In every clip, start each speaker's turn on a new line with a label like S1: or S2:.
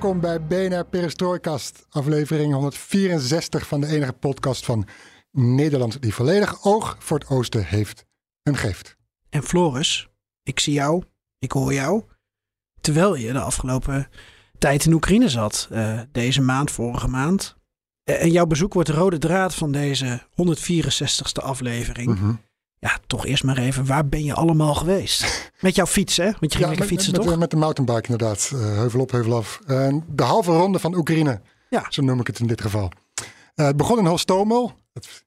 S1: Welkom bij BNR Perestrooikast, aflevering 164 van de enige podcast van Nederland die volledig oog voor het oosten heeft en geeft.
S2: En Floris, ik zie jou, ik hoor jou. Terwijl je de afgelopen tijd in Oekraïne zat, eh, deze maand, vorige maand. Eh, en jouw bezoek wordt de rode draad van deze 164ste aflevering.
S1: Mhm.
S2: Ja, toch eerst maar even, waar ben je allemaal geweest? Met jouw fiets, hè? Want je ging lekker
S1: met,
S2: fietsen,
S1: met,
S2: toch?
S1: met de mountainbike inderdaad. Eh, heuvel op, heuvel af. En de halve ronde van Oekraïne,
S2: Ja.
S1: zo noem ik het in dit geval. Eh, het begon in Hostomel, het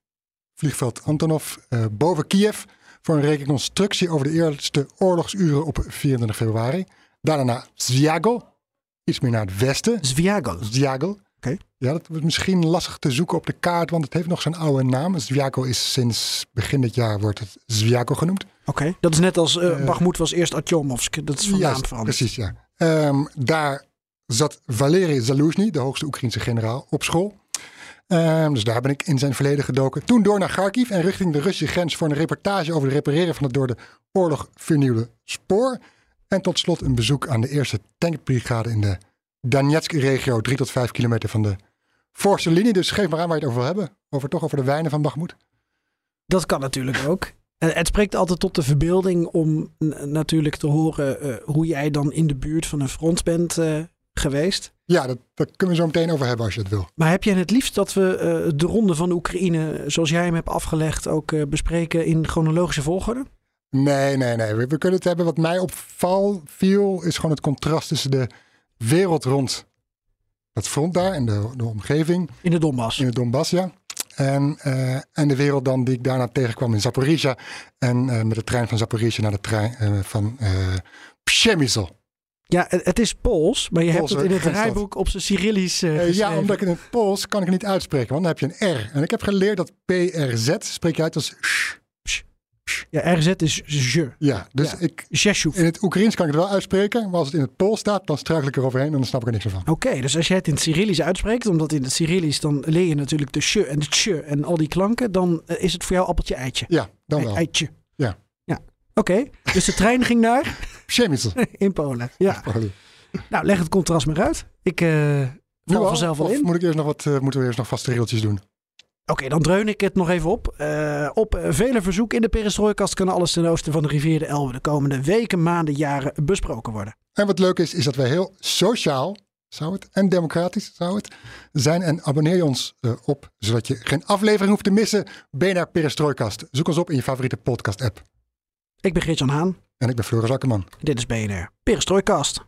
S1: vliegveld Antonov, eh, boven Kiev... voor een reconstructie over de eerste oorlogsuren op 24 februari. Daarna naar iets meer naar het westen.
S2: Zviagel.
S1: Zviagel. Ja, dat wordt misschien lastig te zoeken op de kaart, want het heeft nog zo'n oude naam. Zviagel is sinds begin dit jaar wordt het Zviagel genoemd.
S2: Oké, dat is net als Bakhmut was eerst Artyomovsk. Dat is van
S1: Juist,
S2: naam veranderd.
S1: Precies, ja. Ehm, daar zat Valery Zaluzny, de hoogste Oekraïnse generaal, op school. Ehm, dus daar ben ik in zijn verleden gedoken. Toen door naar Kharkiv en richting de Russische grens voor een reportage over het repareren van het door de oorlog vernieuwde spoor. En tot slot een bezoek aan de eerste tankbrigade in de Donetsk-regio, drie tot vijf kilometer van de voorste linie. Dus geef maar aan waar je het over wil hebben. Over toch over de wijnen van Bakhmut.
S2: Dat kan natuurlijk ook. Het spreekt altijd tot de verbeelding om natuurlijk te horen eh, hoe jij dan in de buurt van een front bent eh, geweest.
S1: Ja, dat, daar kunnen we zo meteen over hebben als je het wil.
S2: Maar heb jij het liefst dat we eh, de ronde van Oekraïne, zoals jij hem hebt afgelegd, ook bespreken in chronologische volgorde?
S1: Nee, nee, nee. We, we kunnen het hebben. Wat mij opval viel, is gewoon het contrast tussen de wereld rond het front daar en de, de omgeving
S2: In de Donbass.
S1: in het Donbass, ja. En, eh, en de wereld dan die ik daarna tegenkwam in Zaporizhia. En eh, met de trein van Zaporizhia naar de trein eh, van Przemysl.
S2: Ja, het, is Pools, maar je
S1: Pools,
S2: hebt het in het draaiboek op zijn Cyrillisch
S1: ja, omdat ik in het Pools kan ik het niet uitspreken, want dan heb je een R. En ik heb geleerd dat PRZ spreek je uit als sh.
S2: Ja, RZ is je.
S1: Ja, dus
S2: Ja.
S1: ik,
S2: Zesjoef.
S1: in het Oekraïens kan ik het wel uitspreken, maar als het in het Pools staat, dan struikel ik eroverheen en dan snap ik er niks van.
S2: Oké, dus als jij het in het Cyrillisch uitspreekt, omdat in het Cyrillisch dan leer je natuurlijk de sh en de tj en al die klanken, dan eh, is het voor jou appeltje eitje.
S1: Ja, dan wel.
S2: Eitje.
S1: Ja.
S2: Ja. Oké, dus de trein ging naar
S1: Przemysl.
S2: in Polen. Ja. Nou, leg het contrast maar uit. Ik val
S1: al?
S2: vanzelf al in.
S1: Moet ik eerst nog wat, eh, moeten we eerst nog vaste regeltjes doen?
S2: Dan dreun ik het nog even op. Eh, op vele verzoek in de perestrooikast kan alles ten oosten van de rivier de Elbe de komende weken, maanden, jaren besproken worden.
S1: En wat leuk is, is dat wij heel sociaal, zou het, en democratisch zou het, zijn. En abonneer je ons eh, op, zodat je geen aflevering hoeft te missen. BNR Perestrooikast. Zoek ons op in je favoriete podcast app.
S2: Ik ben Gert-Jan Haan.
S1: En ik ben Floris Akkerman.
S2: Dit is BNR Perestrooikast.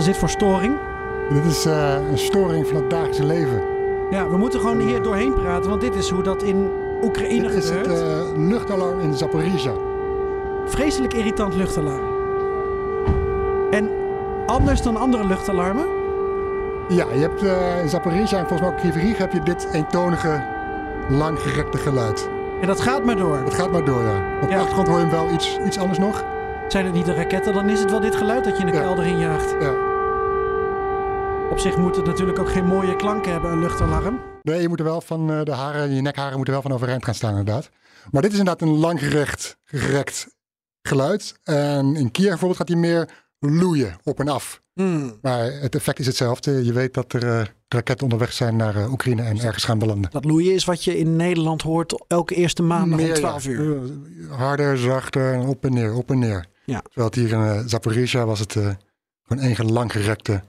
S2: Is dit voor storing?
S1: Dit is eh, een storing van het dagelijkse leven.
S2: Ja, we moeten gewoon hier doorheen praten, want dit is hoe dat in Oekraïne
S1: Dit is het
S2: gebeurt.
S1: eh, luchtalarm in Zaporizhia.
S2: Vreselijk irritant luchtalarm. En anders dan andere luchtalarmen?
S1: Ja, je hebt eh, in Zaporizhia en volgens mij ook Krivirig heb je dit eentonige, langgerekte geluid.
S2: En dat gaat maar door.
S1: Het gaat maar door, ja. Op de
S2: Ja.
S1: achtergrond hoor je hem wel iets, iets anders nog.
S2: Zijn het niet de raketten, dan is het wel dit geluid dat je in de
S1: Ja.
S2: kelder injaagt.
S1: Ja.
S2: Op zich moet het natuurlijk ook geen mooie klanken hebben, een luchtalarm.
S1: Nee, je moet er wel van, eh, de haren, je nekharen moeten wel van overeind gaan staan inderdaad. Maar dit is inderdaad een langgerekt gerekt geluid. En in Kiev bijvoorbeeld gaat hij meer loeien op en af.
S2: Hmm,
S1: Maar het effect is hetzelfde. Je weet dat er eh, raketten onderweg zijn naar eh, Oekraïne en ergens gaan belanden.
S2: Dat loeien is wat je in Nederland hoort elke eerste maandag om
S1: Meer,
S2: 12
S1: ja.
S2: uur.
S1: Eh, Harder, zachter, op en neer, op en neer.
S2: Ja.
S1: Terwijl het hier in Zaporizhia was het gewoon één langgerekte.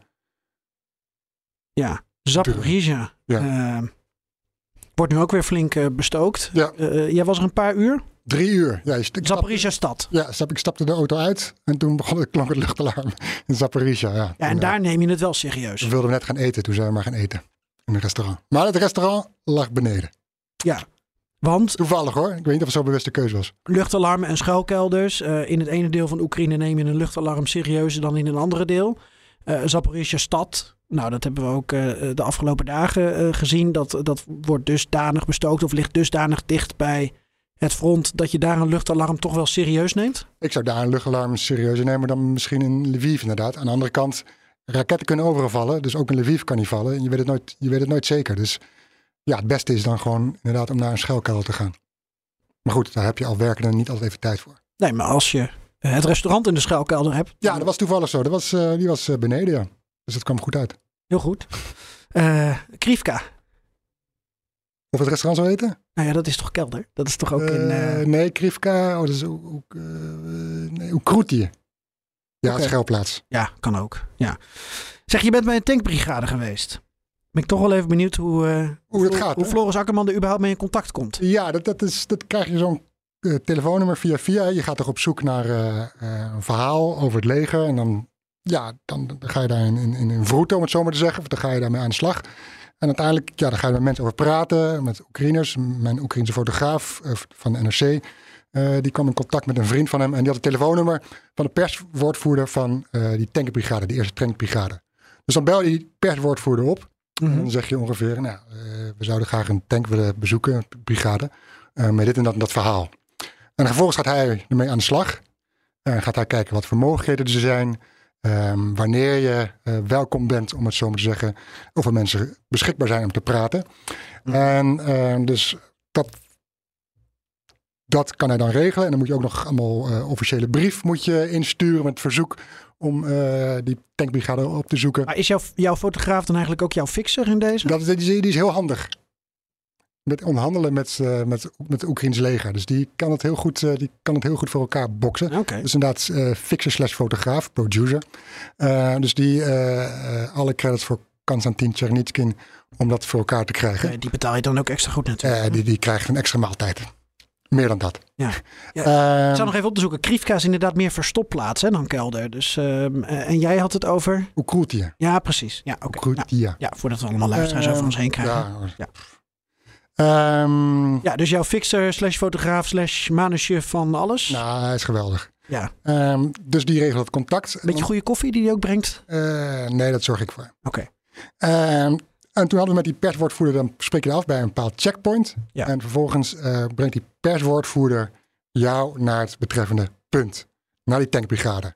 S2: Ja, Zaporizhia.
S1: Ja.
S2: Eh, wordt nu ook weer flink eh, bestookt.
S1: Ja.
S2: Eh, jij was er een paar uur?
S1: Drie uur. Ja, ik
S2: Zaporizhia stad.
S1: ja, ik stapte de auto uit en toen begon het, klonk het luchtalarm in Zaporizhia. Ja,
S2: Ja, en daar neem je het wel serieus.
S1: We wilden net gaan eten, toen zijn we maar gaan eten in een restaurant. Maar het restaurant lag beneden.
S2: Ja, want
S1: Toevallig hoor. Ik weet niet of het zo'n bewuste keuze was.
S2: luchtalarmen en schuilkelders. eh, in het ene deel van Oekraïne neem je een luchtalarm serieuzer dan in een andere deel. Eh Zaporizhia stad. Nou, dat hebben we ook eh, de afgelopen dagen eh, gezien. Dat, dat wordt dusdanig bestookt of ligt dusdanig dicht bij het front dat je daar een luchtalarm toch wel serieus neemt.
S1: Ik zou daar een luchtalarm serieuzer nemen dan misschien in Lviv inderdaad. Aan de andere kant, raketten kunnen overal vallen. Dus ook in Lviv kan die vallen. En je weet het nooit, je weet het nooit zeker. Dus ja, het beste is dan gewoon inderdaad om naar een schuilkelder te gaan. Maar goed, daar heb je al werkende niet altijd even tijd voor.
S2: Nee, maar als je eh, het restaurant in de schuilkelder hebt.
S1: Ja, dat was toevallig zo. Dat was, eh, die was eh, beneden, ja. Dus dat kwam goed uit.
S2: Heel goed. Eh Krivka.
S1: Of het restaurant zou eten?
S2: Nou ja, dat is toch kelder? Dat is toch ook in... eh,
S1: nee, Krivka. Oh, dat is ook... eh, nee, Oekroetje. Ja,
S2: Oké.
S1: schuilplaats.
S2: Ja, kan ook. Ja. Zeg, je bent bij een tankbrigade geweest. Ben ik toch wel even benieuwd hoe, eh,
S1: Hoe dat
S2: Flo-
S1: gaat,
S2: hoe? Floris Akkerman er überhaupt mee in contact komt.
S1: Ja, dat, dat, is, dat krijg je zo'n eh, telefoonnummer via via. Je gaat toch op zoek naar eh, eh, een verhaal over het leger. En dan, ja, dan, ga je daar in, in, vroeten, om het zo maar te zeggen. Of dan ga je daarmee aan de slag. En uiteindelijk, ja, dan ga je met mensen over praten. Met Oekraïners. Mijn Oekraïnse fotograaf eh, van de NRC. eh, die kwam in contact met een vriend van hem. En die had het telefoonnummer van de perswoordvoerder van eh, die tankbrigade. Die eerste tankbrigade. Dus dan bel je die perswoordvoerder op. En dan zeg je ongeveer, nou, we zouden graag een tank willen bezoeken, een brigade, met dit en dat en dat verhaal. En vervolgens gaat hij ermee aan de slag. En gaat hij kijken wat voor mogelijkheden er zijn. Ehm, wanneer je eh, welkom bent, om het zo maar te zeggen. Of er mensen beschikbaar zijn om te praten. En eh, dus dat, dat kan hij dan regelen. En dan moet je ook nog allemaal eh, officiële brief moet je insturen met verzoek om eh, die tankbrigade op te zoeken.
S2: Maar is jouw, jouw fotograaf dan eigenlijk ook jouw fixer in deze?
S1: Dat is, die, is- die is heel handig. Met onderhandelen met, eh, met, met het Oekraïns leger. Dus die kan het heel goed, eh, die kan het heel goed voor elkaar boksen. Dus inderdaad, eh fixer slash fotograaf, producer. Dus die alle credits voor Konstantin Chernitskin om dat voor elkaar te krijgen.
S2: Die betaal je dan ook extra goed natuurlijk.
S1: Die, die krijgt een extra maaltijd. Meer dan dat.
S2: Ja. Ja,
S1: Ehm,
S2: ik zou nog even op te zoeken. Krivka is inderdaad meer verstopplaats hè, dan kelder. Dus, ehm, eh, en jij had het over...
S1: Oekroetie.
S2: Ja, precies. Ja, oké. Nou, ja, voordat we allemaal luisteraars over ons heen krijgen.
S1: Ja.
S2: Ja.
S1: Ehm,
S2: Ja, dus jouw fixer slash fotograaf slash manusje van alles.
S1: Nou, hij is geweldig.
S2: Ja.
S1: Ehm, dus die regelt het contact.
S2: Beetje goede koffie die hij ook brengt.
S1: Eh, nee, dat zorg ik voor.
S2: Oké.
S1: Ehm, en toen hadden we met die perswoordvoerder, dan spreek je af bij een bepaald checkpoint.
S2: Ja.
S1: En vervolgens eh, brengt die perswoordvoerder jou naar het betreffende punt. Naar die tankbrigade.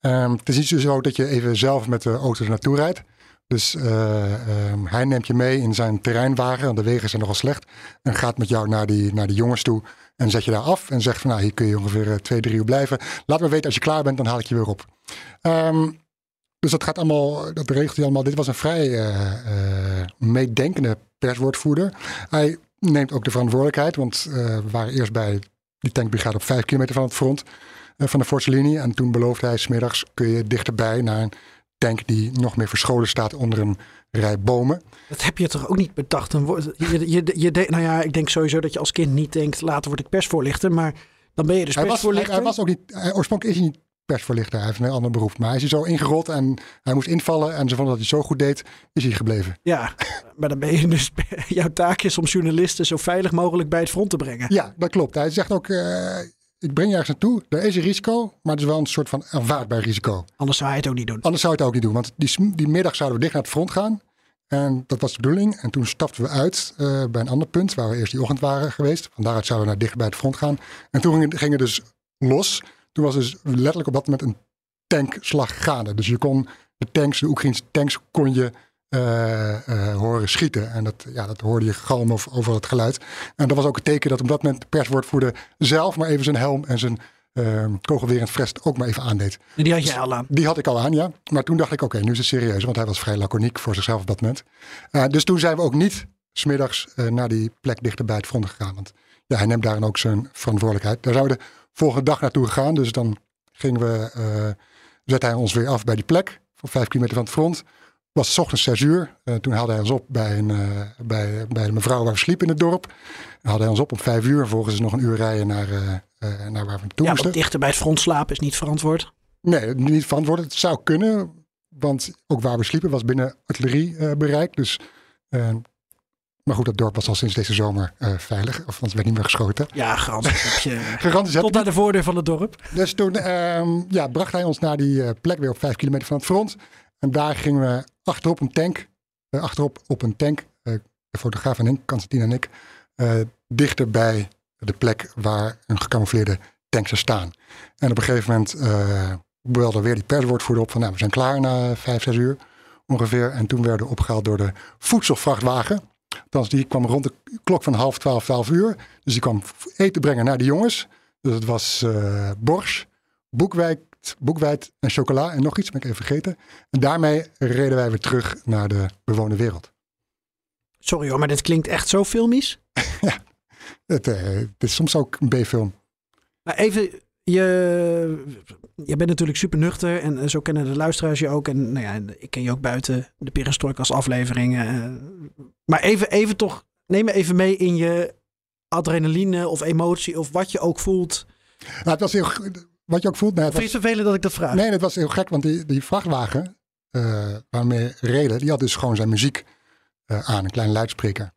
S1: Het is niet zo dat je even zelf met de auto er naartoe rijdt. Dus eh, ehm, hij neemt je mee in zijn terreinwagen, want de wegen zijn nogal slecht. En gaat met jou naar die, naar jongens toe en zet je daar af. En zegt van nou, hier kun je ongeveer eh, twee, drie uur blijven. Laat me weten als je klaar bent, dan haal ik je weer op. Ehm, dus dat gaat allemaal, dat regelt hij allemaal. Dit was een vrij eh, meedenkende perswoordvoerder. Hij neemt ook de verantwoordelijkheid, want we waren eerst bij die tankbrigade op vijf kilometer van het front van de Fortse linie. En toen beloofde hij, smiddags kun je dichterbij naar tank die nog meer verscholen staat onder een rij bomen.
S2: Dat heb je toch ook niet bedacht? Je, je, je, de- nou ja, ik denk sowieso dat je als kind niet denkt, later word ik persvoorlichter. Maar dan ben je dus
S1: Hij was, hij,
S2: persvoorlichter.
S1: hij was ook niet, hij, oorspronkelijk is hij niet persvoorlichter, hij heeft een ander beroep. Maar hij is er zo ingerold en hij moest invallen. En ze vonden dat hij zo goed deed, is hij gebleven.
S2: Ja, maar dan ben je dus... Jouw taak is om journalisten zo veilig mogelijk bij het front te brengen.
S1: Ja, dat klopt. Hij zegt ook, eh, ik breng je ergens naartoe. Er is een risico, maar het is wel een soort van aanvaardbaar risico.
S2: Anders zou hij het ook niet doen.
S1: Anders zou je het ook niet doen. Want die, die middag zouden we dicht naar het front gaan. En dat was de bedoeling. En toen stapten we uit eh, bij een ander punt, waar we eerst die ochtend waren geweest. Van daaruit zouden we naar dicht bij het front gaan. En toen ging, ging het dus los. Toen was dus letterlijk op dat moment een tankslag gaande. Dus je kon de tanks, de Oekraïnse tanks, kon je horen schieten. En dat, ja, dat hoorde je galm over, over het geluid. En dat was ook een teken dat op dat moment de perswoordvoerder zelf maar even zijn helm en zijn eh, kogelwerend vest ook maar even aandeed.
S2: Die had jij al aan.
S1: Die had ik al aan, ja. Maar toen dacht ik, oké, nu is het serieus. Want hij was vrij laconiek voor zichzelf op dat moment. Eh, dus toen zijn we ook niet smiddags eh naar die plek dichter bij het front gegaan. Want ja, hij neemt daarin ook zijn verantwoordelijkheid. Daar zijn we de volgende dag naartoe gegaan. Dus dan gingen we, eh zette hij ons weer af bij die plek. Voor vijf kilometer van het front. Was s ochtends zes uur. Uh, toen haalde hij ons op bij, een, uh, bij, bij de mevrouw waar we sliepen in het dorp. Haalde hij ons op om vijf uur. Vervolgens nog een uur rijden naar, uh, naar waar we naartoe
S2: ja,
S1: moesten.
S2: dichter bij het front slapen is niet verantwoord.
S1: Nee, niet verantwoord. Het zou kunnen. Want ook waar we sliepen was binnen artilleriebereik. dus maar goed, dat dorp was al sinds deze zomer uh, veilig. Of anders werd niet meer geschoten.
S2: Ja, garanties heb je. Tot naar de voordeur van het dorp.
S1: Dus toen um, ja, bracht hij ons naar die uh, plek weer op vijf kilometer van het front. En daar gingen we achterop een tank. Uh, achterop op een tank. de fotograaf en ik, Constantine en ik. dichter bij de plek waar een gecamoufleerde tank zou staan. En op een gegeven moment belde weer die perswoordvoerder op van nou, we zijn klaar na vijf, zes uur ongeveer. En toen werden we opgehaald door de voedselvrachtwagen. Althans, die kwam rond de klok van half twaalf, twaalf uur. Dus die kwam eten brengen naar de jongens. Dus het was uh, borsch, boekwijd, boekwijd en chocola en nog iets, ben ik even vergeten. En daarmee reden wij weer terug naar de bewoonde wereld.
S2: Sorry hoor, maar dit klinkt echt zo filmisch.
S1: ja, het, uh, het, is soms ook een B-film.
S2: Maar even, je, je bent natuurlijk super nuchter en zo kennen de luisteraars je ook. En nou ja, ik ken je ook buiten de Perestroikas afleveringen. Maar even, even toch, neem me even mee in je adrenaline of emotie of wat je ook voelt.
S1: Nou, het was heel, wat je ook voelt. Nou,
S2: het was, vervelend dat ik dat vraag?
S1: Nee, het was heel gek, want die, die vrachtwagen uh, waarmee reden, die had dus gewoon zijn muziek uh, aan, een kleine luidspreker.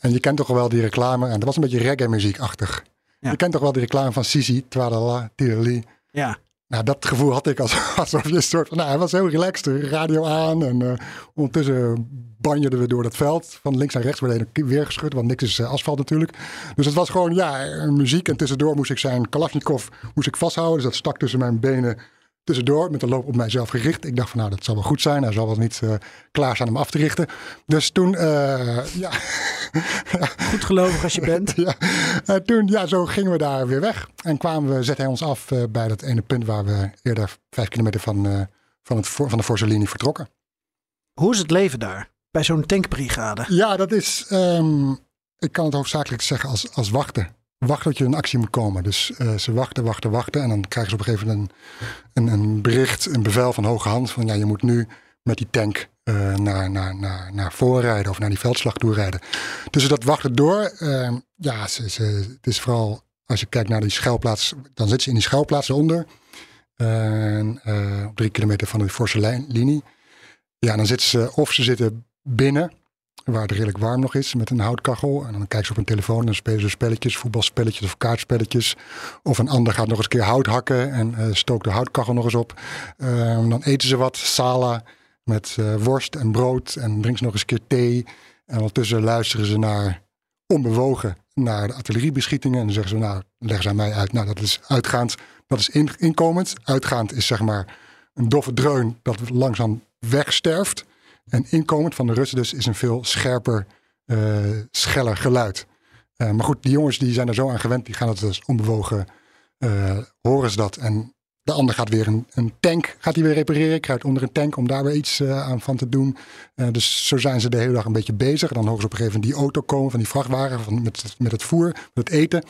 S1: En je kent toch wel die reclame, en dat was een beetje reggae muziekachtig. Ja. Je kent toch wel die reclame van Sisi, Twadala, Tirali.
S2: Ja.
S1: Nou, dat gevoel had ik als, alsof je een soort van, nou, hij was heel relaxed, radio aan en uh, ondertussen banjerden we door dat veld. Van links naar rechts werden weer geschud, want niks is uh, asfalt natuurlijk. Dus het was gewoon, ja, muziek en tussendoor moest ik zijn Kalashnikov moest ik vasthouden. Dus dat stak tussen mijn benen tussendoor met de loop op mijzelf gericht. Ik dacht van nou, dat zal wel goed zijn. Hij zal wel niet uh, klaar zijn om af te richten. Dus toen, uh, ja.
S2: Goed gelovig als je bent.
S1: ja. Uh, toen, ja, zo gingen we daar weer weg. En kwamen we, zette hij ons af bij dat ene punt waar we eerder vijf kilometer van, van, het, van de Forse vertrokken.
S2: Hoe is het leven daar? Bij zo'n tankbrigade?
S1: Ja, dat is, um, ik kan het hoofdzakelijk zeggen als, als wachten wachten tot je een actie moet komen. Dus uh, ze wachten, wachten, wachten. En dan krijgen ze op een gegeven moment een, een, bericht, een bevel van hoge hand. Van ja, je moet nu met die tank uh, naar, naar, naar, naar voorrijden of naar die veldslag toe rijden. Dus dat wachten door. Uh, ja, ze, het is vooral als je kijkt naar die schuilplaats. Dan zitten ze in die schuilplaats onder. op drie kilometer van de forse linie. Ja, dan zitten ze of ze zitten binnen waar het redelijk warm nog is, met een houtkachel. En dan kijken ze op een telefoon en dan spelen ze spelletjes, voetbalspelletjes of kaartspelletjes. Of een ander gaat nog eens een keer hout hakken en uh, stookt de houtkachel nog eens op. Uh, dan eten ze wat, sala met uh, worst en brood en drinken ze nog eens een keer thee. En ondertussen luisteren ze naar onbewogen naar de artilleriebeschietingen. En dan zeggen ze, nou, leggen ze aan mij uit. Nou, dat is uitgaand, dat is in, inkomend. Uitgaand is zeg maar een doffe dreun dat langzaam wegsterft. En inkomend van de Russen dus is een veel scherper, uh, scheller geluid. Uh, maar goed, die jongens die zijn er zo aan gewend, die gaan het dus onbewogen, uh, horen ze dat. En de ander gaat weer een, een tank, gaat hij weer repareren, kruipt onder een tank om daar weer iets aan van te doen. dus zo zijn ze de hele dag een beetje bezig. En dan horen ze op een gegeven moment die auto komen van die vrachtwagen van, met, met het voer, met het eten.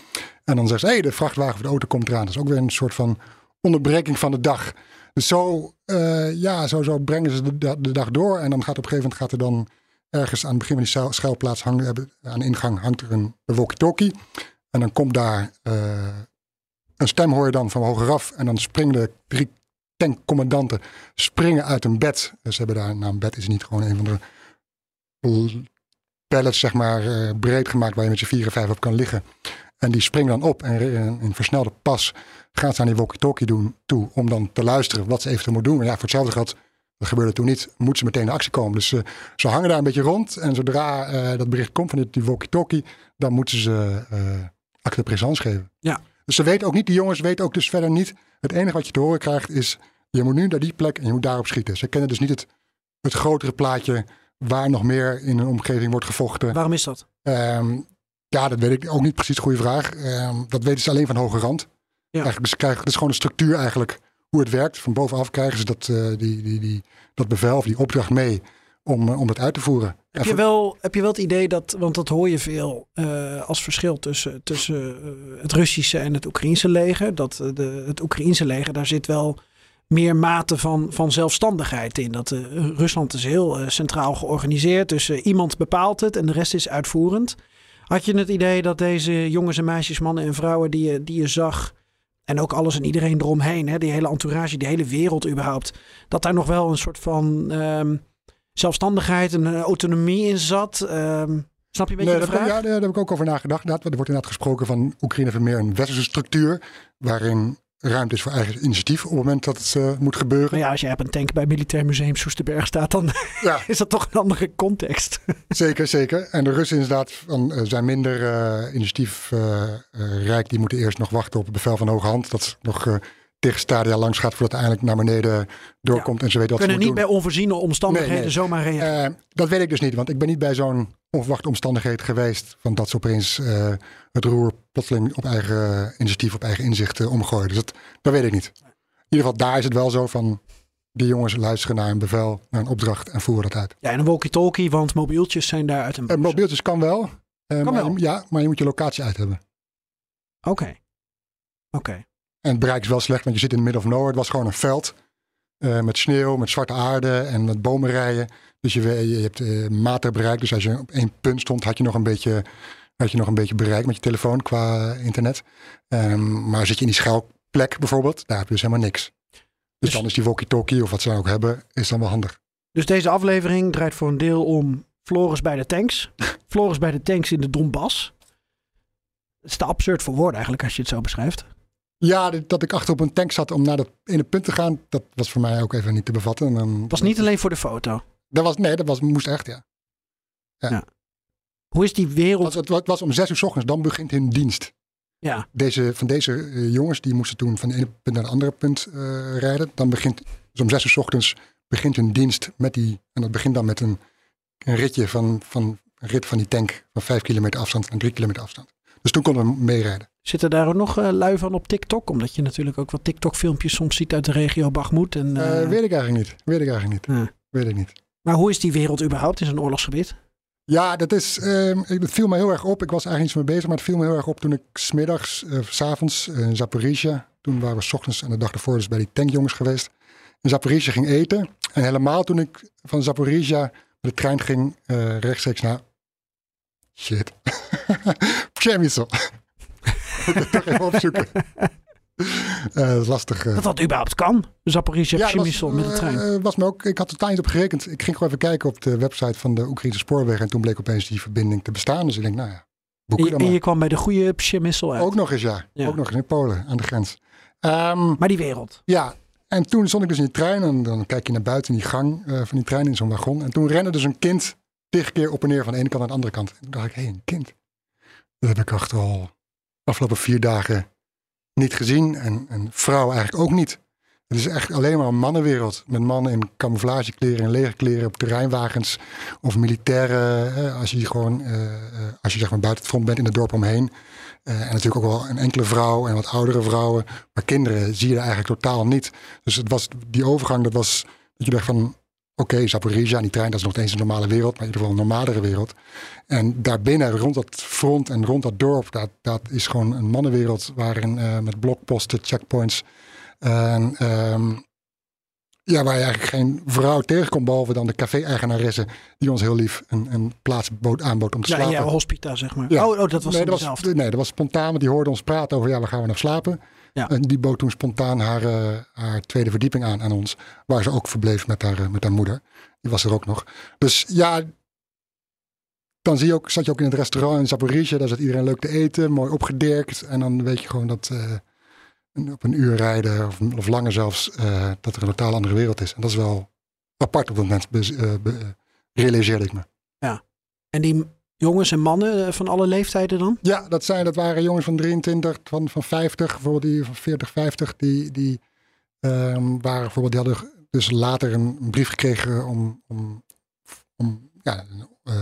S1: En dan zeggen ze, hé, hey, de vrachtwagen of de auto komt eraan. Dat is ook weer een soort van onderbreking van de dag. Dus zo, uh, ja, zo, zo brengen ze de, dag door. En dan gaat op een gegeven moment gaat er dan ergens aan het begin van die schuilplaats hangen, aan de ingang hangt er een walkie-talkie. En dan komt daar uh, een stem hoor je dan van hogeraf. En dan springen de drie tankcommandanten springen uit een bed. Dus ze hebben daar, nou een bed is niet gewoon een van de pallets zeg maar uh, breed gemaakt waar je met je vier en vijf op kan liggen. En die springen dan op en in versnelde pas gaat ze aan die walkie-talkie doen toe om dan te luisteren wat ze eventueel moet doen. Maar ja, voor hetzelfde geld, dat gebeurde toen niet, moet ze meteen in actie komen. Dus uh, ze hangen daar een beetje rond en zodra uh, dat bericht komt van die walkie-talkie, dan moeten ze uh, acte présence geven.
S2: Ja.
S1: Dus ze weten ook niet, die jongens weten ook dus verder niet. Het enige wat je te horen krijgt is, je moet nu naar die plek en je moet daarop schieten. Ze kennen dus niet het, het grotere plaatje waar nog meer in een omgeving wordt gevochten.
S2: Waarom is dat?
S1: Um, ja, dat weet ik ook niet precies. Goede vraag. Um, dat weten ze alleen van hoge rand. Ja. Eigenlijk, ze krijgen, het is gewoon een structuur eigenlijk hoe het werkt. Van bovenaf krijgen ze dat, uh, die, die, die, dat bevel of die opdracht mee om, uh, om dat uit te voeren.
S2: Heb je, wel, heb je wel het idee dat, want dat hoor je veel uh, als verschil tussen, tussen het Russische en het Oekraïense leger. Dat de, het Oekraïense leger, daar zit wel meer mate van, van zelfstandigheid in. Dat, eh, Rusland is heel eh, centraal georganiseerd. Dus eh, iemand bepaalt het en de rest is uitvoerend. Had je het idee dat deze jongens en meisjes, mannen en vrouwen die je, die je zag... en ook alles en iedereen eromheen, hè, die hele entourage, die hele wereld überhaupt... dat daar nog wel een soort van ehm, zelfstandigheid en eh, autonomie in zat? Ehm, snap je een beetje
S1: Nee,
S2: de
S1: dat,
S2: vraag?
S1: ja, daar heb ik ook over nagedacht. Er wordt inderdaad gesproken van Oekraïne meer een westerse structuur. Waarin ruimte is voor eigen initiatief op het moment dat het eh, moet gebeuren.
S2: Maar ja, als je op een tank bij Militair Museum Soesterberg staat... dan
S1: Ja,
S2: is dat toch een andere context.
S1: zeker, zeker. En de Russen inderdaad van, eh, zijn minder eh, initiatiefrijk. die moeten eerst nog wachten op het bevel van hoge hand. Dat ze nog tegen stadia langs gaat voordat het eindelijk naar beneden doorkomt. En ze weten wat
S2: kunnen
S1: ze
S2: niet
S1: moeten
S2: bij onvoorziene omstandigheden
S1: Nee, nee.
S2: zomaar reageren.
S1: Eh, dat weet ik dus niet, want ik ben niet bij zo'n onverwachte omstandigheid geweest. Van dat ze opeens eh, het roer plotseling op eigen initiatief, op eigen inzicht eh, omgooien. Dus dat, dat weet ik niet. In ieder geval, daar is het wel zo van. Die jongens luisteren naar een bevel, naar een opdracht en voeren dat uit.
S2: Ja, en een walkie-talkie, want mobieltjes zijn daar uit een
S1: En mobieltjes kan wel. eh,
S2: Kan
S1: maar
S2: wel.
S1: ja, maar je moet je locatie uit hebben.
S2: Oké. Oké.
S1: En het bereik is wel slecht, want je zit in het middle of nowhere. Het was gewoon een veld eh, met sneeuw, met zwarte aarde en met bomenrijen. Dus je, je hebt eh, matig bereik. Dus als je op één punt stond, had je nog een beetje, had je nog een beetje bereik met je telefoon qua internet. Ehm, maar zit je in die schuilplek bijvoorbeeld, daar heb je dus helemaal niks. Dus,
S2: Dus-
S1: dan is die walkie-talkie of wat ze dan ook hebben, is dan wel handig.
S2: Dus deze aflevering draait voor een deel om Floris bij de tanks. Floris bij de tanks in de Donbass. Het is te absurd voor woorden eigenlijk als je het zo beschrijft.
S1: Ja, dat ik achter op een tank zat om naar dat ene punt te gaan, dat was voor mij ook even niet te bevatten. En dan,
S2: was niet alleen voor de foto.
S1: Dat was, nee, dat was, moest echt, ja.
S2: Hoe is die
S1: Het
S2: wereld...
S1: was, het wa- het was om zes uur 's ochtends, dan begint hun dienst.
S2: Ja,
S1: Deze, van deze eh, jongens, die moesten toen van de ene punt naar het andere punt eh, rijden. Dan begint, dus om zes uur 's ochtends begint hun dienst met die, en dat begint dan met een, een ritje van, van, een rit van die tank van vijf kilometer afstand en drie kilometer afstand. Dus toen konden we meerijden.
S2: zitten daar ook nog eh, lui van op TikTok? Omdat je natuurlijk ook wat TikTok-filmpjes soms ziet uit de regio Bagmoed. En,
S1: Eh,
S2: eh,
S1: weet ik eigenlijk niet. Weet ik eigenlijk niet. Weet ik niet.
S2: Maar hoe is die wereld überhaupt in zo'n oorlogsgebied?
S1: Ja, dat is, ehm, dat viel me heel erg op. Ik was eigenlijk niet zo mee bezig, maar het viel me heel erg op toen ik smiddags, eh, s s'avonds in Zaporizhia, toen waren we 's ochtends en de dag ervoor dus bij die tankjongens geweest, in Zaporizhia ging eten. En helemaal toen ik van Zaporizhia met de trein ging, rechtstreeks naar, shit, Przemysl. Moet ik toch even opzoeken. Eh, dat is lastig. eh.
S2: Dat dat überhaupt kan. Zaporizhia,
S1: Ja,
S2: ja,
S1: dat was,
S2: met de trein.
S1: eh, was me ook, ik had er totaal niet op gerekend. Ik ging gewoon even kijken op de website van de Oekraïnse spoorweg. En toen bleek opeens die verbinding te bestaan. Dus ik denk, nou ja,
S2: en,
S1: boeken
S2: je,
S1: dan
S2: en je kwam bij de goede Przemysl uit.
S1: Ook nog eens, ja.
S2: Ja.
S1: Ook nog eens in Polen, aan de grens. Ehm,
S2: Maar die wereld.
S1: ja, en toen stond ik dus in die trein. En dan kijk je naar buiten in die gang van die trein in zo'n wagon. En toen rende dus een kind tig keer op en neer van de ene kant naar de andere kant. En toen dacht ik, hé, een kind. Dat heb ik echt al afgelopen vier dagen niet gezien. En, en vrouwen eigenlijk ook niet. Het is echt alleen maar een mannenwereld. Met mannen in camouflagekleren en legerkleren op terreinwagens. Of militaire, eh, als je gewoon, eh, eh, als je zeg maar buiten het front bent in het dorp omheen. Eh, en natuurlijk ook wel een enkele vrouw en wat oudere vrouwen. Maar kinderen zie je eigenlijk totaal niet. Dus het was, die overgang, dat was dat je dacht van... Oké, Zaporizhia, die trein, dat is nog steeds een normale wereld. Maar in ieder geval een normalere wereld. En daarbinnen, rond dat front en rond dat dorp... dat, dat is gewoon een mannenwereld... waarin eh, met blokposten, checkpoints... En, ehm, ja, waar je eigenlijk geen vrouw tegenkomt... behalve dan de café-eigenaresse... die ons heel lief een, een plaats bood, aanbood om te
S2: Ja,
S1: slapen.
S2: ja, hospita zeg maar.
S1: Ja.
S2: Oh, oh, dat was
S1: nee, dat was, nee, dat was spontaan, want die hoorde ons praten over ja, waar gaan we nou slapen.
S2: Ja.
S1: En die bood toen spontaan haar, eh, haar tweede verdieping aan aan ons, waar ze ook verbleef met haar, eh, met haar moeder. Die was er ook nog. Dus ja, dan zie je ook, zat je ook in het restaurant in Zaporizhia, daar zat iedereen leuk te eten, mooi opgedirkt. En dan weet je gewoon dat eh, op een uur rijden, of, of langer zelfs, eh, dat er een totaal andere wereld is. En dat is wel apart op dat moment, bez- eh, be- realiseerde ik me.
S2: En die jongens en mannen eh, van alle leeftijden dan?
S1: Ja, dat, zijn, dat waren jongens van 23, van, van 50, bijvoorbeeld die van 40, 50. Die, die ehm, waren bijvoorbeeld, die hadden dus later een, een brief gekregen om, om, om ja,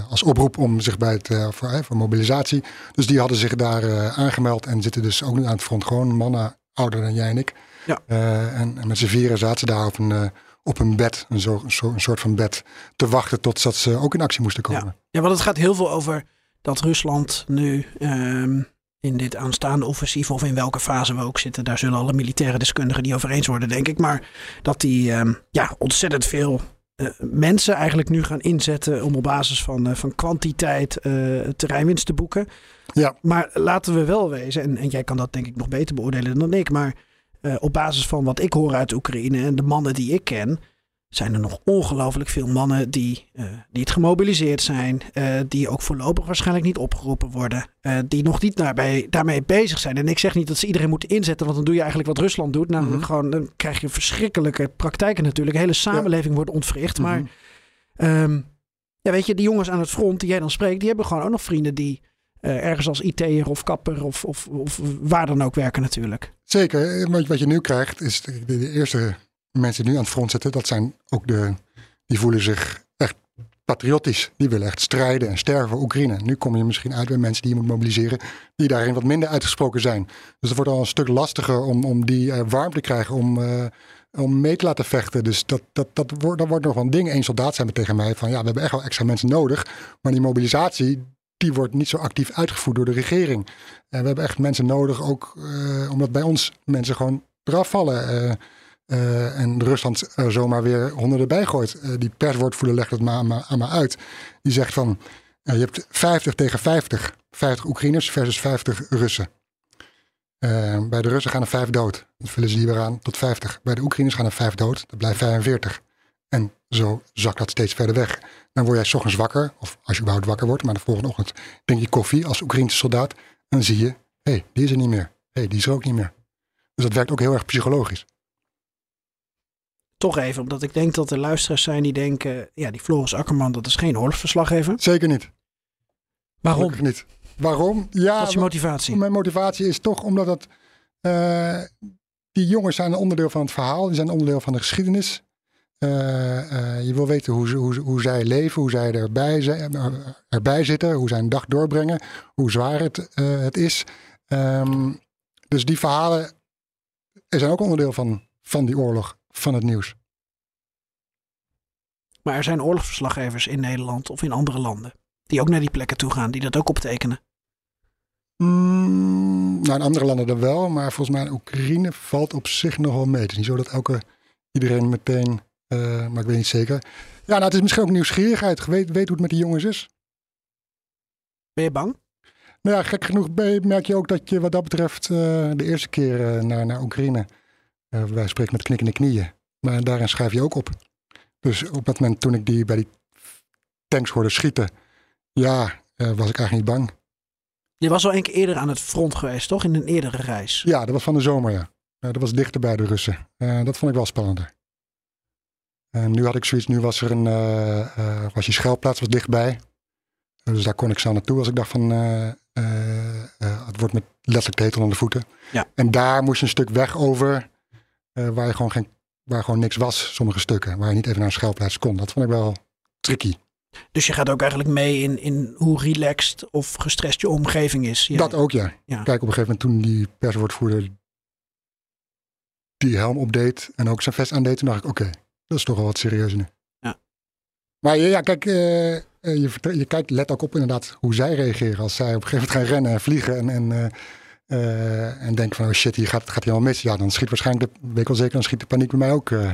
S1: als oproep om zich bij het, voor, voor mobilisatie. Dus die hadden zich daar aangemeld en zitten dus ook nu aan het front. Gewoon mannen ouder dan jij en ik.
S2: Ja.
S1: Eh, en, en met z'n vieren zaten ze daar op een, eh, op een bed, een, zo, zo, een soort van bed, te wachten tot ze ook in actie moesten komen.
S2: Ja, want het gaat heel veel over dat Rusland nu ehm, in dit aanstaande offensief of in welke fase we ook zitten. Daar zullen alle militaire deskundigen niet over eens worden, denk ik. Maar dat die ehm, ja, ontzettend veel mensen eigenlijk nu gaan inzetten om op basis van, uh, van kwantiteit uh, terreinwinst te boeken.
S1: Ja.
S2: Maar laten we wel wezen, en, en jij kan dat denk ik nog beter beoordelen dan ik, maar op basis van wat ik hoor uit Oekraïne en de mannen die ik ken, zijn er nog ongelooflijk veel mannen die uh, niet gemobiliseerd zijn, uh, die ook voorlopig waarschijnlijk niet opgeroepen worden, uh, die nog niet daarbij, daarmee bezig zijn. En ik zeg niet dat ze iedereen moeten inzetten, want dan doe je eigenlijk wat Rusland doet. Namelijk mm -hmm. gewoon, dan krijg je verschrikkelijke praktijken natuurlijk. De hele samenleving ja. wordt ontwricht. Mm -hmm. Maar um, ja, weet je, die jongens aan het front die jij dan spreekt, die hebben gewoon ook nog vrienden die ergens als IT'er of kapper of, of, of waar dan ook werken natuurlijk.
S1: Zeker, wat je nu krijgt is de, de eerste mensen die nu aan het front zitten, dat zijn ook de. die voelen zich echt patriotisch. Die willen echt strijden en sterven voor Oekraïne. Nu kom je misschien uit bij mensen die je moet mobiliseren, die daarin wat minder uitgesproken zijn. Dus het wordt al een stuk lastiger om, om die uh, warm te krijgen, om, uh, om mee te laten vechten. Dus dat, dat, dat, wordt, dat wordt nog wel een ding. Eén soldaat zei me tegen mij van ja, we hebben echt wel extra mensen nodig. Maar die mobilisatie, die wordt niet zo actief uitgevoerd door de regering. En we hebben echt mensen nodig, ook uh, omdat bij ons mensen gewoon eraf vallen. Uh, en Rusland er zomaar weer honderden bijgooit. Uh, die perswoordvoerder legt het maar, maar, maar uit. Die zegt van, uh, je hebt 50 tegen 50. 50 Oekraïners versus 50 Russen. bij de Russen gaan er 5 dood. Dat vullen ze liever aan tot 50. Bij de Oekraïners gaan er 5 dood. Dat blijft 45. En zo zakt dat steeds verder weg. Dan word jij ochtends wakker. Of als je überhaupt wakker wordt. Maar de volgende ochtend drink je koffie als Oekraïnse soldaat. En dan zie je, hé, hey, die is er niet meer. Hé, hey, die is er ook niet meer. Dus dat werkt ook heel erg psychologisch
S2: toch even, omdat ik denk dat er luisteraars zijn die denken: ja, die Floris Akkerman, dat is geen oorlogsverslaggever.
S1: Zeker niet.
S2: Waarom?
S1: Gelukkig niet. Waarom? Ja,
S2: Wat is je motivatie?
S1: Mijn motivatie is toch omdat het, uh, die jongens zijn een onderdeel van het verhaal, die zijn een onderdeel van de geschiedenis. Uh, uh, je wil weten hoe, hoe, hoe zij leven, hoe zij erbij, erbij zitten, hoe zij een dag doorbrengen, hoe zwaar het, het is. Um, dus die verhalen zijn ook onderdeel van, van die oorlog van het nieuws.
S2: Maar er zijn oorlogsverslaggevers in Nederland of in andere landen die ook naar die plekken toe gaan, die dat ook optekenen.
S1: Mm, nou, in andere landen dan wel, maar volgens mij in Oekraïne valt op zich nog wel mee. Het is niet zo dat elke iedereen meteen, uh, maar ik weet niet zeker. Ja, nou, het is misschien ook nieuwsgierigheid. Weet, weet hoe het met die jongens is.
S2: Ben je bang?
S1: Nou ja, gek genoeg merk je ook dat je wat dat betreft uh, de eerste keer uh, naar, naar Oekraïne uh, wij spreken met knikkende knieën. Maar daarin schrijf je ook op. Dus op dat moment toen ik die bij die tanks hoorde schieten, ja, uh, was ik eigenlijk niet bang.
S2: Je was al een keer eerder aan het front geweest, toch? In een eerdere reis.
S1: Ja, dat was van de zomer, ja. Uh, dat was dichter bij de Russen. dat vond ik wel spannender. En nu had ik zoiets, nu was er een, was je schuilplaats was dichtbij. Dus daar kon ik zo naartoe als ik dacht van, het wordt met letterlijk hetel aan de voeten.
S2: Ja.
S1: En daar moest je een stuk weg over uh, waar, je gewoon geen, waar gewoon niks was, sommige stukken. Waar je niet even naar een schuilplaats kon. Dat vond ik wel tricky.
S2: Dus je gaat ook eigenlijk mee in, in hoe relaxed of gestrest je omgeving is.
S1: Dat ook, ja. ja. Kijk, op een gegeven moment toen die perswoordvoerder die helm opdeed en ook zijn vest aandeed, toen dacht ik, oké, okay, dat is toch wel wat serieuzer nu.
S2: Ja.
S1: Maar ja, kijk, uh, je, je kijkt, let ook op inderdaad hoe zij reageren als zij op een gegeven moment gaan rennen en vliegen en, en uh, uh, en denk van, oh shit, hier gaat, gaat helemaal mis. Ja, dan schiet waarschijnlijk, de, weet ik wel zeker, dan schiet de paniek bij mij ook uh,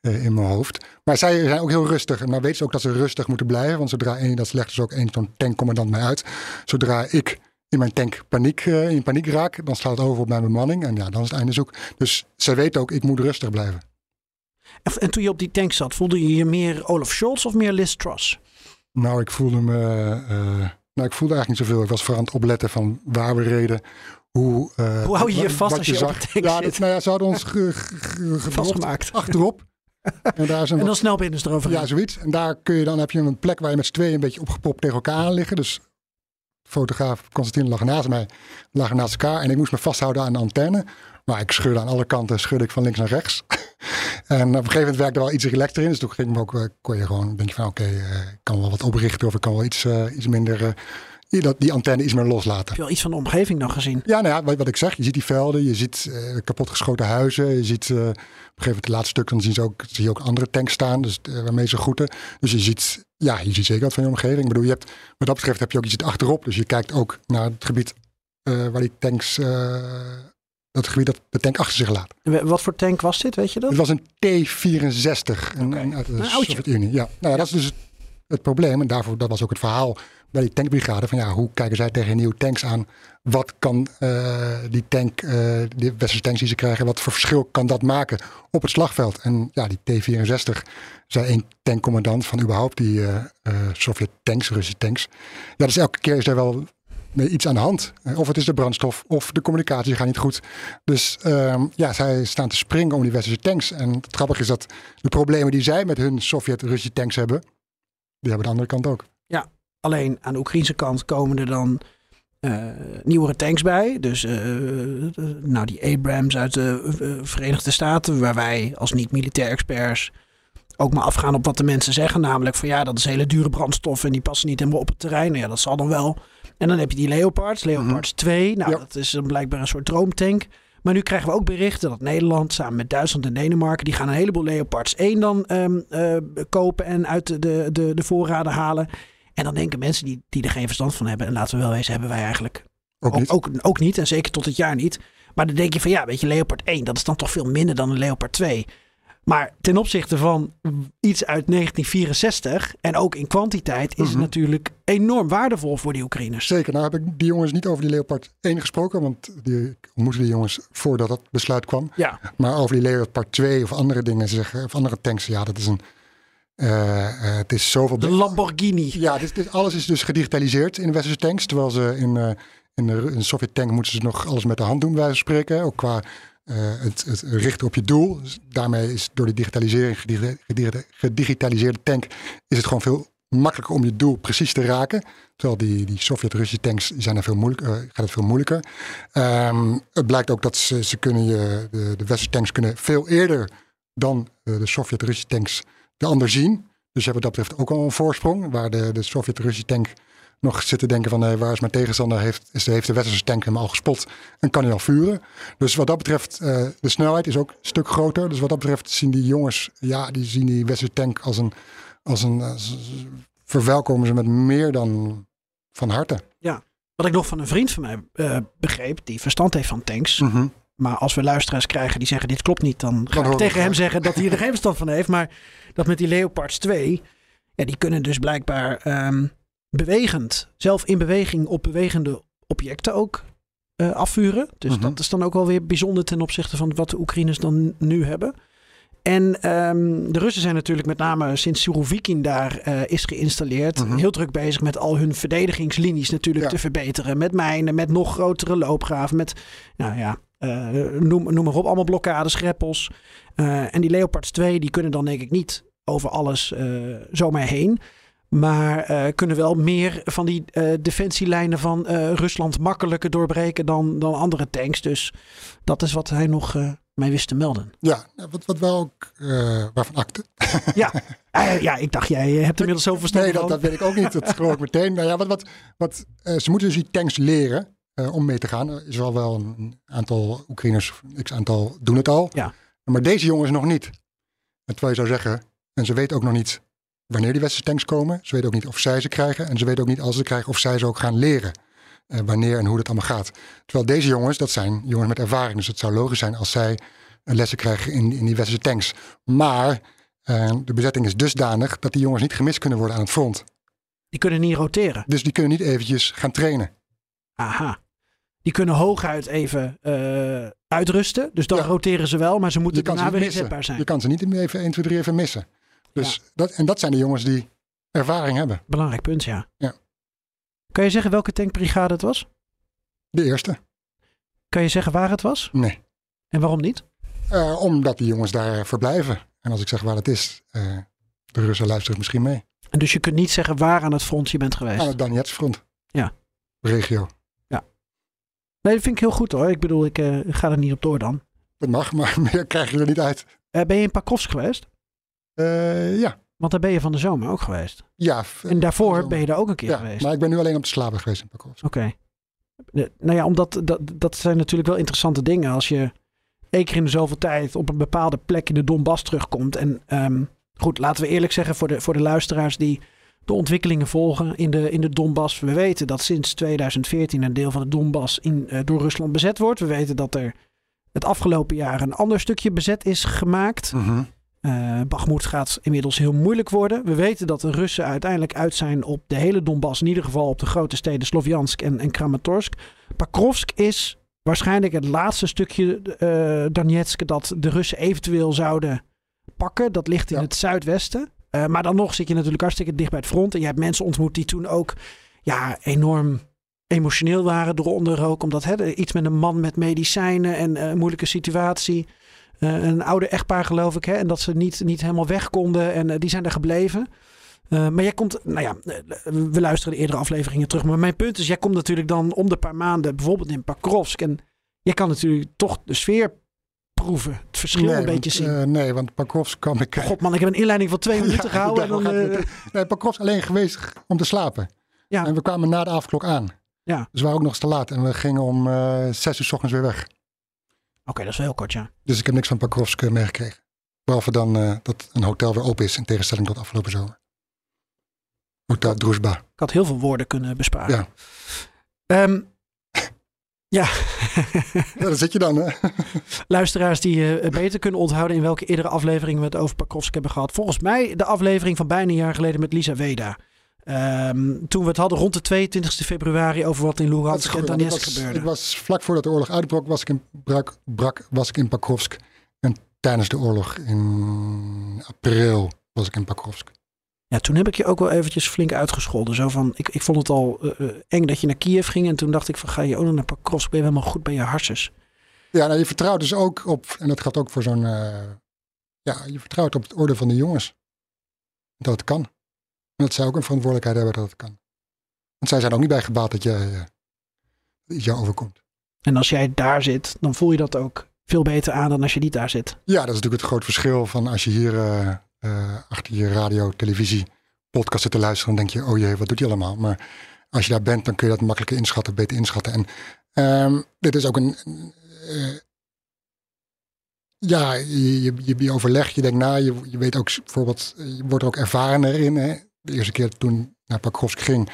S1: uh, in mijn hoofd. Maar zij zijn ook heel rustig. En maar weten ze ook dat ze rustig moeten blijven. Want zodra één, dat legt dus ook één zo'n tankcommandant mij uit. Zodra ik in mijn tank paniek, in paniek raak, dan slaat het over op mijn bemanning. En ja, dan is het einde zoek. Dus zij weten ook, ik moet rustig blijven.
S2: En, en toen je op die tank zat, voelde je je meer Olaf Scholz of meer Liz Truss?
S1: Nou, ik voelde me... nou, ik voelde eigenlijk niet zoveel. Ik was vooral aan het opletten van waar we reden, hoe, uh,
S2: hoe hou je je vast als je, je op
S1: ja, dat, nou ja, ze hadden ons ge, ge,
S2: vastgemaakt
S1: achterop.
S2: en, daar en dan snel binnen erover.
S1: Ja, zoiets. En daar kun je dan heb je een plek waar je met z'n tweeën een beetje opgepopt tegen elkaar aan liggen. Dus fotograaf Constantine lag naast mij, lagen naast elkaar. En ik moest me vasthouden aan de antenne. Maar ik scheurde aan alle kanten, schudde ik van links naar rechts. en op een gegeven moment werkte er wel iets relaxter in. Dus toen ging ik ook, eh, kon je gewoon, denk je van oké, okay, uh, ik kan wel wat oprichten of ik kan wel iets, uh, iets minder die, dat, die antenne iets meer loslaten.
S2: Heb je al iets van de omgeving dan gezien?
S1: Ja, nou ja, wat, wat ik zeg, je ziet die velden, je ziet uh, kapotgeschoten huizen, je ziet uh, op een gegeven moment de laatste stuk, dan zien ze ook, zie je ook andere tanks staan, dus, uh, waarmee ze groeten. Dus je ziet, ja, je ziet zeker wat van je omgeving. Ik bedoel, je hebt, wat dat betreft heb je ook iets achterop, dus je kijkt ook naar het gebied eh, waar die tanks, eh, dat gebied dat de tank achter zich laat.
S2: Wat voor tank was dit, weet je dat?
S1: Het was een T-64 een, uit de. Sovjet-Unie. Ja, nou ja, dat is dus het, probleem. En daarvoor, dat was ook het verhaal bij die tankbrigade. Van ja, hoe kijken zij tegen nieuwe tanks aan? Wat kan eh, die tank, eh die westerse tanks die ze krijgen, wat voor verschil kan dat maken op het slagveld? En ja, die T-64 zei één tankcommandant van überhaupt die eh Sovjet-tanks, Russische tanks. Ja, dus elke keer is er wel mee iets aan de hand. Of het is de brandstof, of de communicatie gaat niet goed. Dus ehm, ja, zij staan te springen om die westerse tanks. En het grappige is dat de problemen die zij met hun Sovjet-Russische tanks hebben, die hebben de andere kant ook.
S2: Alleen aan de Oekraïnse kant komen er dan eh, nieuwere tanks bij. Dus eh, nou, die Abrams uit de eh, Verenigde Staten, waar wij als niet-militair experts ook maar afgaan op wat de mensen zeggen. Namelijk van ja, dat is hele dure brandstof en die passen niet helemaal op het terrein. Nou ja, dat zal dan wel. En dan heb je die Leopards, Leopards 2. Nou,
S1: Ja.
S2: dat is dan blijkbaar een soort droomtank. Maar nu krijgen we ook berichten dat Nederland samen met Duitsland en Denemarken... die gaan een heleboel Leopards 1 dan ehm, eh, kopen en uit de, de, de voorraden halen. En dan denken mensen die, die er geen verstand van hebben... en laten we wel wezen, hebben wij eigenlijk
S1: Ook niet.
S2: ook, ook niet. En zeker tot het jaar niet. Maar dan denk je van ja, weet je, Leopard 1, dat is dan toch veel minder dan een Leopard 2. Maar ten opzichte van iets uit 1964 en ook in kwantiteit is het
S1: Mhm.
S2: natuurlijk enorm waardevol voor die Oekraïners.
S1: Zeker. Nou heb ik die jongens niet over die Leopard 1 gesproken, want die ik ontmoette die jongens voordat dat besluit kwam.
S2: Ja,
S1: Maar over die Leopard 2 of andere dingen zeggen, of andere tanks, ja, dat is een. eh, het is zoveel.
S2: de Lamborghini.
S1: Ja, dit, dit, alles is dus gedigitaliseerd in de westerse tanks. Terwijl ze in, eh in de Sovjet-tank moeten ze nog alles met de hand doen, van spreken. Ook qua eh, het, het richten op je doel. Dus daarmee is door die digitalisering, gedi- gedi- gedigitaliseerde tank, is het gewoon veel makkelijker om je doel precies te raken. Terwijl die, die Sovjet-Russische tanks zijn er veel moeilijk, eh, gaat het veel moeilijker. Ehm, het blijkt ook dat ze, ze kunnen je, de, de tanks kunnen veel eerder dan eh, de Sovjet-Russische tanks de ander zien. Dus hebt wat dat betreft ook al een voorsprong. Waar de, de Sovjet-Russische tank nog zit te denken van eh, waar is mijn tegenstander? Heeft, is, heeft de westerse tank hem al gespot en kan hij al vuren? Dus wat dat betreft, eh, de snelheid is ook een stuk groter. Dus wat dat betreft zien die jongens, ja, die zien die westerse tank als een, als een als- verwelkomen ze met meer dan van harte.
S2: Wat ik nog van een vriend van mij eh, begreep, die verstand heeft van tanks.
S1: Mhm.
S2: Maar als we luisteraars krijgen die zeggen dit klopt niet, dan ga ik tegen hem zeggen dat hij er geen verstand van heeft. Maar dat met die Leopards 2, ja, die kunnen dus blijkbaar ehm, bewegend, zelf in beweging op bewegende objecten ook eh, afvuren. Dus
S1: Mhm.
S2: dat is dan ook wel weer bijzonder ten opzichte van wat de Oekraïners dan nu hebben. En ehm, de Russen zijn natuurlijk met name sinds Surovikin daar eh, is geïnstalleerd,
S1: Mhm.
S2: heel druk bezig met al hun verdedigingslinies natuurlijk
S1: Ja.
S2: te verbeteren. Met mijnen, met nog grotere loopgraven, met nou ja, eh, noem, noem maar op, allemaal blokkades, greppels. En die Leopards 2, die kunnen dan denk ik niet over alles zomaar heen. Maar eh, kunnen wel meer van die eh, defensielijnen van eh, Rusland makkelijker doorbreken dan, dan andere tanks. Dus dat is wat hij nog mij wist te melden.
S1: Ja, wat, wat wel ook, waarvan akte.
S2: Ja, ja ik dacht, jij hebt inmiddels zoveel verstand
S1: Nee, dat, dat weet ik ook niet. Dat geloof ik meteen. Nou ja, wat, wat, wat, ze moeten dus die tanks leren om mee te gaan. Er is al wel een aantal Oekraïners, x aantal doen het al.
S2: Ja.
S1: Maar deze jongens nog niet. En terwijl je zou zeggen, en ze weten ook nog niet wanneer die westerse tanks komen. Ze weten ook niet of zij ze krijgen. En ze weten ook niet als ze krijgen of zij ze ook gaan leren. Eh, wanneer en hoe dat allemaal gaat. Terwijl deze jongens, dat zijn jongens met ervaring. Dus het zou logisch zijn als zij lessen krijgen in, in die westerse tanks. Maar eh, de bezetting is dusdanig dat die jongens niet gemist kunnen worden aan het front.
S2: Die kunnen niet roteren.
S1: Dus die kunnen niet eventjes gaan trainen.
S2: Aha. Die kunnen hooguit even eh, uitrusten. Dus dan
S1: Ja.
S2: roteren ze wel, maar ze moeten daarna
S1: niet
S2: weer inzetbaar zijn.
S1: Je kan ze niet even 1, 2, 3 even missen. Dus dat, en dat zijn de jongens die ervaring hebben.
S2: Belangrijk punt, ja.
S1: Ja.
S2: Kan je zeggen welke tankbrigade het was?
S1: De eerste?
S2: Kan je zeggen waar het was?
S1: Nee.
S2: En waarom niet?
S1: Eh, omdat die jongens daar verblijven. En als ik zeg waar het is, eh, de Russen luisteren misschien mee.
S2: En dus je kunt niet zeggen waar aan het front je bent geweest.
S1: Aan het Donetsfront.
S2: Ja.
S1: Regio.
S2: Nee, dat vind ik heel goed hoor. Ik bedoel, ik eh, ga er niet op door dan.
S1: Dat mag, maar meer krijg je er niet uit.
S2: Ben je in Pakrovsk geweest?
S1: Eh, ja.
S2: Want daar ben je van de zomer ook geweest.
S1: Ja,
S2: En daarvoor ben je er ook een keer
S1: ja,
S2: geweest.
S1: maar ik ben nu alleen op de slapen geweest in Pakrovsk.
S2: Oké. Nou ja, omdat dat, dat zijn natuurlijk wel interessante dingen. Als je één keer in de zoveel tijd op een bepaalde plek in de Donbass terugkomt. En ehm, goed, laten we eerlijk zeggen voor de, voor de luisteraars die de ontwikkelingen volgen in de, in de Donbass. We weten dat sinds 2014 een deel van de Donbass in, uh, door Rusland bezet wordt. We weten dat er het afgelopen jaar een ander stukje bezet is gemaakt.
S1: Mhm.
S2: Uh, gaat inmiddels heel moeilijk worden. We weten dat de Russen uiteindelijk uit zijn op de hele Donbass. In ieder geval op de grote steden Sloviansk en, en Kramatorsk. Pakrovsk is waarschijnlijk het laatste stukje uh, Donetsk dat de Russen eventueel zouden pakken. Dat ligt in
S1: Ja.
S2: het zuidwesten. Uh, maar dan nog zit je natuurlijk hartstikke dicht bij het front. En je hebt mensen ontmoet die toen ook ja, enorm emotioneel waren eronder ook. Omdat hè, iets met een man met medicijnen en uh, een moeilijke situatie. Uh, een oude echtpaar geloof ik. Hè, en dat ze niet, niet helemaal weg konden. En uh, die zijn er gebleven. Uh, maar jij komt, nou ja, we luisteren de eerdere afleveringen terug. Maar mijn punt is, jij komt natuurlijk dan om de paar maanden bijvoorbeeld in Pakrovsk. En jij kan natuurlijk toch de sfeer proeven. Het verschil
S1: nee,
S2: een beetje zien.
S1: Uh, nee, want Pakrovsk kwam ik...
S2: God man, ik heb een inleiding van twee minuten ja, gehouden. En dan, uh...
S1: Nee, Pakrovsk alleen geweest om te slapen.
S2: Ja.
S1: En we kwamen na de avondklok aan.
S2: Ja.
S1: Dus we waren ook nog eens te laat. En we gingen om zes uur s ochtends weer weg.
S2: Oké, okay, dat is wel heel kort, ja.
S1: Dus ik heb niks van Pakrovsk meegekregen. Behalve dan uh, dat een hotel weer open is in tegenstelling tot afgelopen zomer. Hotel Druzhba.
S2: Ik had heel veel woorden kunnen besparen.
S1: Ja.
S2: Um, ja.
S1: ja, daar zit je dan, hè?
S2: Luisteraars die uh, beter kunnen onthouden in welke eerdere aflevering we het over Pakrovsk hebben gehad. Volgens mij de aflevering van bijna een jaar geleden met Lisa Weda. Um, toen we het hadden rond de 22 februari over wat in Lugansk en Donetsk gebeurde.
S1: Ik was vlak voordat de oorlog uitbrak, was ik in, brak, brak, was ik in Pakrovsk. En tijdens de oorlog in april was ik in Pakrovsk.
S2: Ja, toen heb ik je ook wel eventjes flink uitgescholden. Zo van, ik, ik vond het al uh, eng dat je naar Kiev ging. En toen dacht ik van, ga je ook nog naar Pakrovsk? Ben je helemaal goed bij je harses?
S1: Ja, nou, je vertrouwt dus ook op, en dat gaat ook voor zo'n, uh, ja, je vertrouwt op het orde van de jongens. Dat het kan. En dat zij ook een verantwoordelijkheid hebben dat het kan. Want zij zijn ook niet bij gebaat dat jij, uh, iets jou overkomt.
S2: En als jij daar zit, dan voel je dat ook veel beter aan dan als je niet daar zit.
S1: Ja, dat is natuurlijk het groot verschil van als je hier uh, uh, achter je radio, televisie, podcast zit te luisteren. Dan denk je, oh jee, wat doet hij allemaal? Maar als je daar bent, dan kun je dat makkelijker inschatten, beter inschatten. En um, dit is ook een... Uh, ja, je, je, je, overlegt, je denkt na, je, je weet ook bijvoorbeeld, je wordt er ook ervarener in. Hè? De eerste keer toen naar Pakrovsk ging,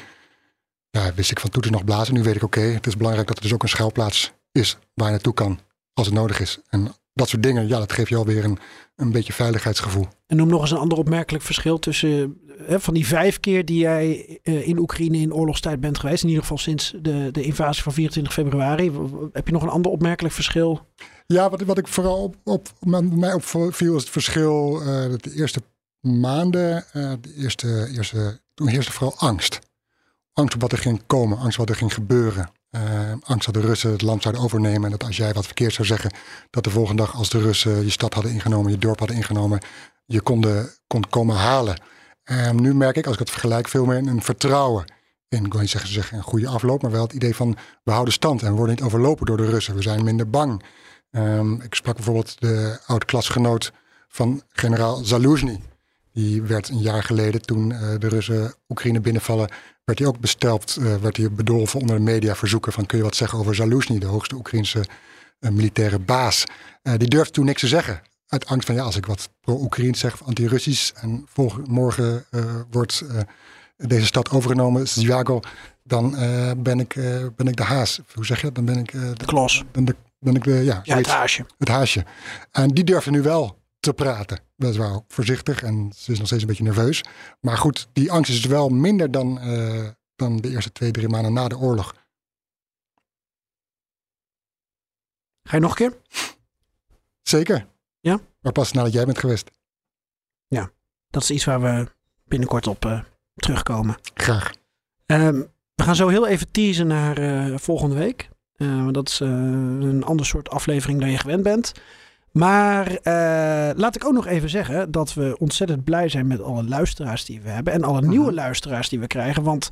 S1: ja, wist ik van toeters nog blazen. Nu weet ik, oké, okay, het is belangrijk dat er dus ook een schuilplaats is waar je naartoe kan als het nodig is. En dat soort dingen, ja, dat geeft je alweer een, een beetje veiligheidsgevoel.
S2: En noem nog eens een ander opmerkelijk verschil tussen hè, van die vijf keer die jij uh, in Oekraïne in oorlogstijd bent geweest. In ieder geval sinds de, de invasie van 24 februari. Heb je nog een ander opmerkelijk verschil?
S1: Ja, wat, wat ik vooral op, op, mij opviel is het verschil uh, dat de eerste maanden, uh, de eerste, eerste, toen heerste vooral angst. Angst op wat er ging komen, angst wat er ging gebeuren. Uh, angst dat de Russen het land zouden overnemen. En dat als jij wat verkeerd zou zeggen, dat de volgende dag als de Russen je stad hadden ingenomen, je dorp hadden ingenomen, je kon, kon komen halen. Uh, nu merk ik, als ik het vergelijk, veel meer een vertrouwen in, ik wil niet zeggen, zeggen een goede afloop, maar wel het idee van we houden stand en we worden niet overlopen door de Russen. We zijn minder bang. Um, ik sprak bijvoorbeeld de oud-klasgenoot van generaal Zaluzny. Die werd een jaar geleden, toen uh, de Russen Oekraïne binnenvallen, werd hij ook besteld, uh, werd hij bedolven onder de media verzoeken van kun je wat zeggen over Zaluzny, de hoogste Oekraïnse uh, militaire baas. Die durfde toen niks te zeggen. Uit angst van ja, als ik wat pro-Oekraïns zeg of anti-Russisch en morgen wordt deze stad overgenomen, Zviago, dan ben, ik, ben ik de haas. Hoe zeg je dat? Dan ben ik
S2: de, de klos.
S1: Dan de, ben ik de, ja,
S2: ja het haasje.
S1: Het haasje. En die durfde nu wel te praten. Weliswaar ook voorzichtig en ze is nog steeds een beetje nerveus. Maar goed, die angst is wel minder dan, uh, dan de eerste twee, drie maanden na de oorlog.
S2: Ga je nog een keer?
S1: Zeker.
S2: Ja?
S1: Maar pas nadat jij bent geweest.
S2: Ja, dat is iets waar we binnenkort op uh, terugkomen.
S1: Graag.
S2: Um, we gaan zo heel even teasen naar uh, volgende week. Uh, dat is een ander soort aflevering dan je gewend bent. Maar uh, laat ik ook nog even zeggen dat we ontzettend blij zijn met alle luisteraars die we hebben. En alle nieuwe luisteraars die we krijgen. Want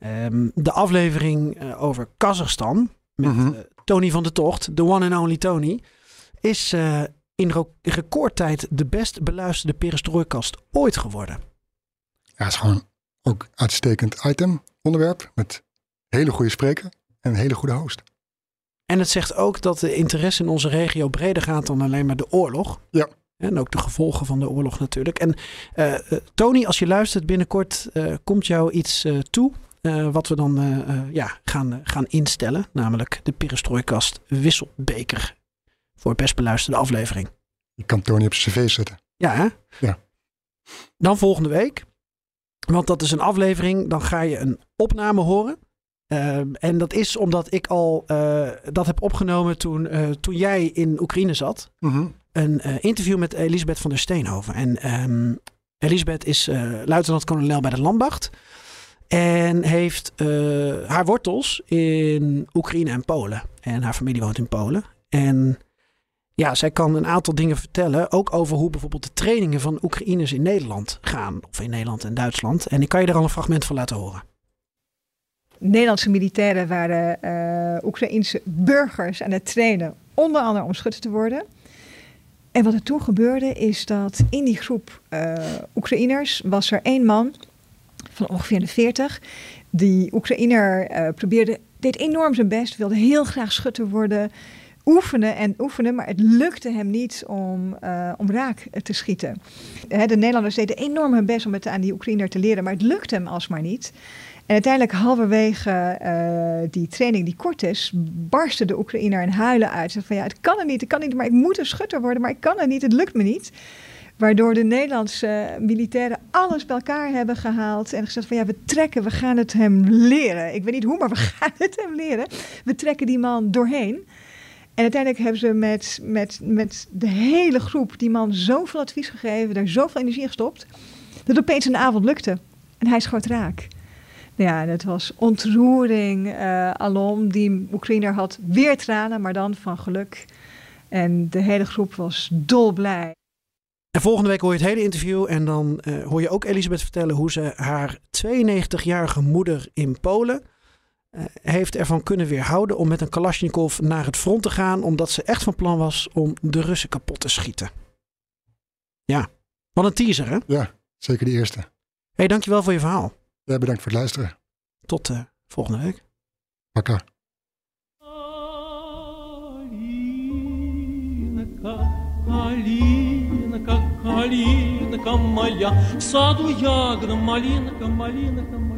S2: um, de aflevering uh, over Kazachstan met uh,
S1: Mhm.
S2: Tony van de Tocht, de one and only Tony, is in recordtijd de best beluisterde perestrooikast ooit geworden.
S1: Ja, het is gewoon ook uitstekend item, onderwerp. Met hele goede spreker en een hele goede host.
S2: En het zegt ook dat de interesse in onze regio breder gaat dan alleen maar de oorlog.
S1: Ja.
S2: En ook de gevolgen van de oorlog natuurlijk. En uh, Tony, als je luistert, binnenkort uh, komt jou iets toe. wat we dan ja, gaan, gaan instellen. Namelijk de Perestrooikast Wisselbeker. Voor best beluisterde aflevering.
S1: Je kan Tony op zijn cv zetten.
S2: Ja, hè?
S1: Ja.
S2: Dan volgende week. Want dat is een aflevering. Dan ga je een opname horen. Uh, en dat is omdat ik al uh, dat heb opgenomen toen, uh, toen jij in Oekraïne zat.
S1: Mm -hmm.
S2: Een interview met Elisabeth van der Steenhoven. En um, Elisabeth is luitenant-kolonel bij de Landmacht. En heeft haar wortels in Oekraïne en Polen. En haar familie woont in Polen. En ja, zij kan een aantal dingen vertellen. Ook over hoe bijvoorbeeld de trainingen van Oekraïners in Nederland gaan. Of in Nederland en Duitsland. En ik kan je er al een fragment van laten horen.
S3: Nederlandse militairen waren uh, Oekraïense burgers aan het trainen. Onder andere om schutter te worden. En wat er toen gebeurde is dat in die groep uh, Oekraïners was er één man van ongeveer de 40. Die Oekraïner uh, probeerde, deed enorm zijn best, wilde heel graag schutter worden oefenen en oefenen, maar het lukte hem niet om, om raak te schieten. De Nederlanders deden enorm hun best om het aan die Oekraïner te leren, maar het lukte hem alsmaar niet. En uiteindelijk, halverwege uh, die training die kort is, barstte de Oekraïner in huilen uit. Zei van ja, het kan er niet, het kan niet, maar ik moet een schutter worden, maar ik kan het niet, het lukt me niet. Waardoor de Nederlandse militairen alles bij elkaar hebben gehaald en gezegd van ja, we trekken, we gaan het hem leren. Ik weet niet hoe, maar we gaan het hem leren. We trekken die man doorheen. En uiteindelijk hebben ze met, met, met de hele groep die man zoveel advies gegeven, daar zoveel energie in gestopt, dat opeens een avond lukte. En hij schoot raak. Ja, het was ontroering uh, alom. Die Oekraïner had weer tranen, maar dan van geluk. En de hele groep was dolblij.
S2: En volgende week hoor je het hele interview en dan uh, hoor je ook Elisabeth vertellen hoe ze haar 92-jarige moeder in Polen uh, heeft ervan kunnen weerhouden om met een Kalashnikov naar het front te gaan, omdat ze echt van plan was om de Russen kapot te schieten. Ja, wat een teaser hè?
S1: Ja, zeker de eerste.
S2: hey, dankjewel voor je verhaal.
S1: Ja, bedankt voor het luisteren.
S2: Tot uh, volgende week.
S1: Pakka.
S4: Калинка, калинка моя, в саду ягода, малинка, малинка моя.